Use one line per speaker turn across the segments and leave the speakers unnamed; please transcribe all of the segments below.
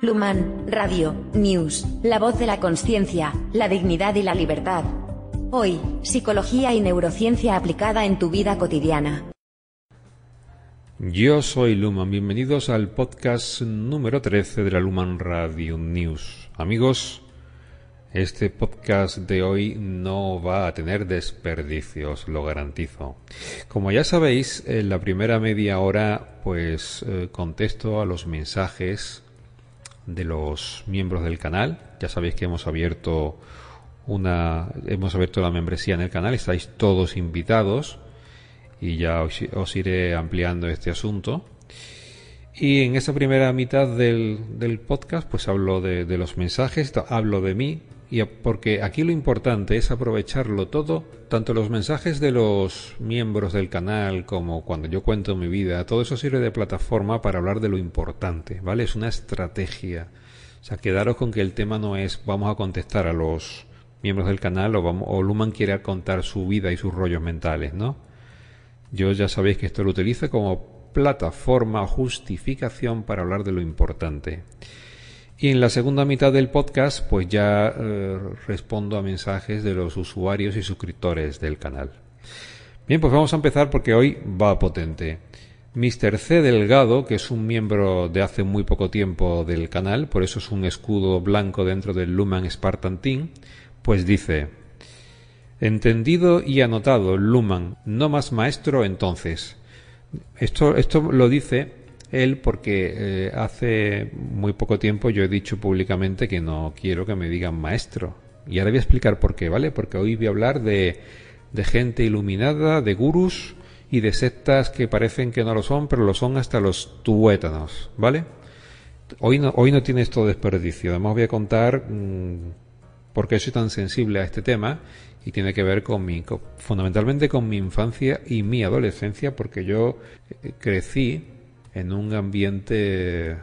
Luman, Radio, News, la voz de la conciencia, la dignidad y la libertad. Hoy, psicología y neurociencia aplicada en tu vida cotidiana.
Yo soy Luman, bienvenidos al podcast número 13 de la Luman Radio News. Amigos, este podcast de hoy no va a tener desperdicios, lo garantizo. Como ya sabéis, en la primera media hora pues eh, contesto a los mensajes de los miembros del canal. Ya sabéis que hemos abierto una hemos abierto la membresía en el canal, estáis todos invitados y ya os, iré ampliando este asunto. Y en esa primera mitad del, del podcast, pues hablo de, de, los mensajes, hablo de mí, y porque aquí lo importante es aprovecharlo todo, tanto los mensajes de los miembros del canal como cuando yo cuento mi vida, todo eso sirve de plataforma para hablar de lo importante, ¿vale? Es una estrategia. O sea, quedaros con que el tema no es vamos a contestar a los miembros del canal o, vamos, o Luman quiere contar su vida y sus rollos mentales, ¿no? Yo ya sabéis que esto lo utilizo como plataforma, justificación para hablar de lo importante. Y en la segunda mitad del podcast, pues ya eh, respondo a mensajes de los usuarios y suscriptores del canal. Bien, pues vamos a empezar porque hoy va potente. Mr. C. Delgado, que es un miembro de hace muy poco tiempo del canal, por eso es un escudo blanco dentro del Luman Spartan Team, pues dice, entendido y anotado, Luman, no más maestro entonces. Esto, esto lo dice él porque eh, hace muy poco tiempo yo he dicho públicamente que no quiero que me digan maestro. Y ahora voy a explicar por qué, ¿vale? Porque hoy voy a hablar de, de gente iluminada, de gurús y de sectas que parecen que no lo son, pero lo son hasta los tuétanos, ¿vale? Hoy no, hoy no tiene esto desperdicio. Además voy a contar mmm, por qué soy tan sensible a este tema y tiene que ver con mi, fundamentalmente con mi infancia y mi adolescencia, porque yo eh, crecí en un ambiente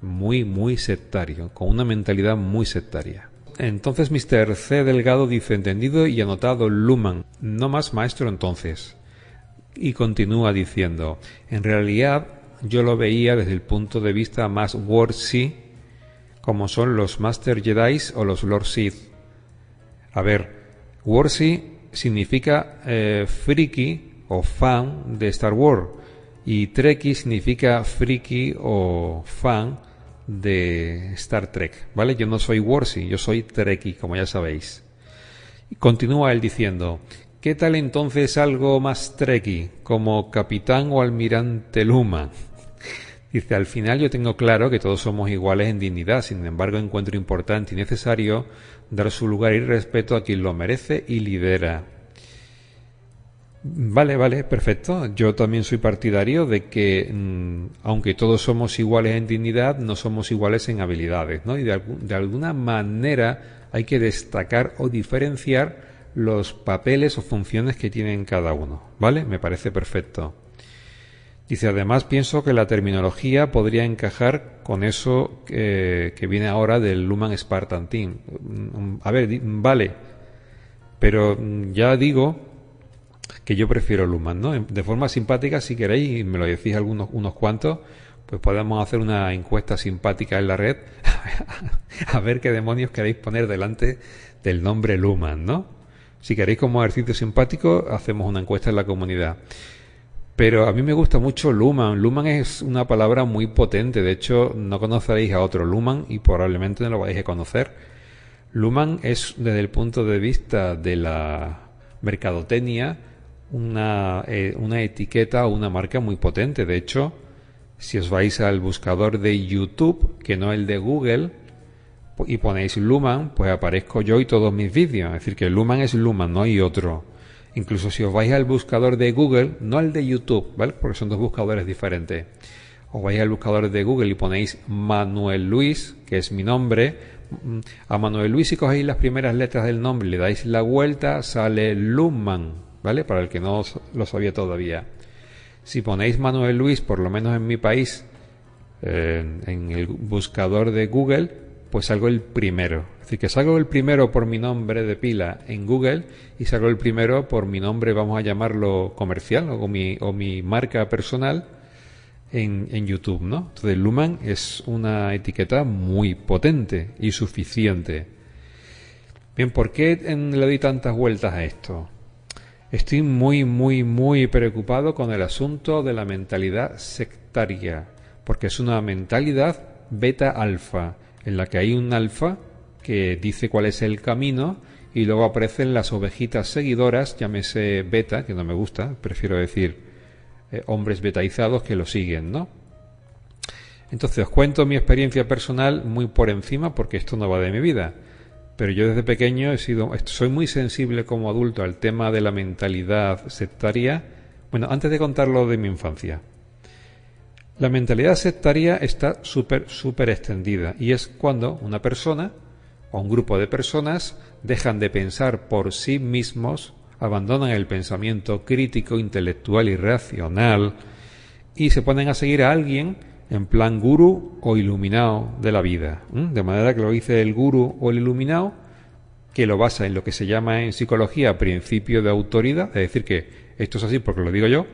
muy, muy sectario, con una mentalidad muy sectaria. Entonces Mr. C. Delgado dice, entendido y anotado Luman, no más maestro entonces. Y continúa diciendo, en realidad yo lo veía desde el punto de vista más Warsy, como son los Master Jedi o los Lord Sith. A ver, Warsy significa eh, friki o fan de Star Wars y Trekkie significa friki o fan de Star Trek, ¿vale? Yo no soy Warsy, yo soy Trekkie, como ya sabéis. Y continúa él diciendo, ¿qué tal entonces algo más Trekkie, como Capitán o Almirante Luma? Dice, al final yo tengo claro que todos somos iguales en dignidad, sin embargo encuentro importante y necesario dar su lugar y respeto a quien lo merece y lidera. Vale, vale, perfecto. Yo también soy partidario de que, mmm, aunque todos somos iguales en dignidad, no somos iguales en habilidades, ¿no? Y de, de, alguna manera hay que destacar o diferenciar los papeles o funciones que tienen cada uno, ¿vale? Me parece perfecto. Dice, además pienso que la terminología podría encajar con eso que, que viene ahora del Luman Spartan Team. A ver, vale, pero ya digo que yo prefiero Luman, ¿no? De forma simpática, si queréis, y me lo decís algunos unos cuantos, pues podemos hacer una encuesta simpática en la red a ver qué demonios queréis poner delante del nombre Luman, ¿no? Si queréis como ejercicio simpático, hacemos una encuesta en la comunidad. Pero a mí me gusta mucho Luman. Luman es una palabra muy potente. De hecho, no conoceréis a otro Luman y probablemente no lo vais a conocer. Luman es, desde el punto de vista de la mercadotecnia, una, eh, una etiqueta o una marca muy potente. De hecho, si os vais al buscador de YouTube, que no el de Google, y ponéis Luman, pues aparezco yo y todos mis vídeos. Es decir, que Luman es Luman, no hay otro. Incluso si os vais al buscador de Google, no al de YouTube, ¿vale? Porque son dos buscadores diferentes. Os vais al buscador de Google y ponéis Manuel Luis, que es mi nombre. A Manuel Luis, si cogéis las primeras letras del nombre le dais la vuelta, sale Luman, ¿vale? Para el que no lo sabía todavía. Si ponéis Manuel Luis, por lo menos en mi país, en el buscador de Google, pues salgo el primero. Es decir, que salgo el primero por mi nombre de pila en Google y salgo el primero por mi nombre, vamos a llamarlo comercial o mi, o mi marca personal en, en YouTube, ¿no? Entonces Luman es una etiqueta muy potente y suficiente. Bien, ¿por qué le doy tantas vueltas a esto? Estoy muy, muy, muy preocupado con el asunto de la mentalidad sectaria, porque es una mentalidad beta-alfa, en la que hay un alfa que dice cuál es el camino y luego aparecen las ovejitas seguidoras, llámese beta, que no me gusta, prefiero decir eh, hombres betaizados que lo siguen, ¿no? Entonces os cuento mi experiencia personal muy por encima porque esto no va de mi vida. Pero yo desde pequeño he sido, soy muy sensible como adulto al tema de la mentalidad sectaria. Bueno, antes de contarlo de mi infancia. La mentalidad sectaria está súper, súper extendida y es cuando una persona o un grupo de personas dejan de pensar por sí mismos, abandonan el pensamiento crítico, intelectual y racional y se ponen a seguir a alguien en plan guru o iluminado de la vida. De manera que lo dice el guru o el iluminado, que lo basa en lo que se llama en psicología principio de autoridad, es decir, que esto es así porque lo digo yo,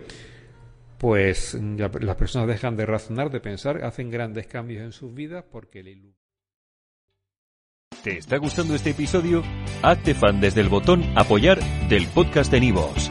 pues las personas dejan de razonar, de pensar, hacen grandes cambios en sus vidas porque le
¿Te está gustando este episodio? Hazte fan desde el botón apoyar del podcast de Nivos.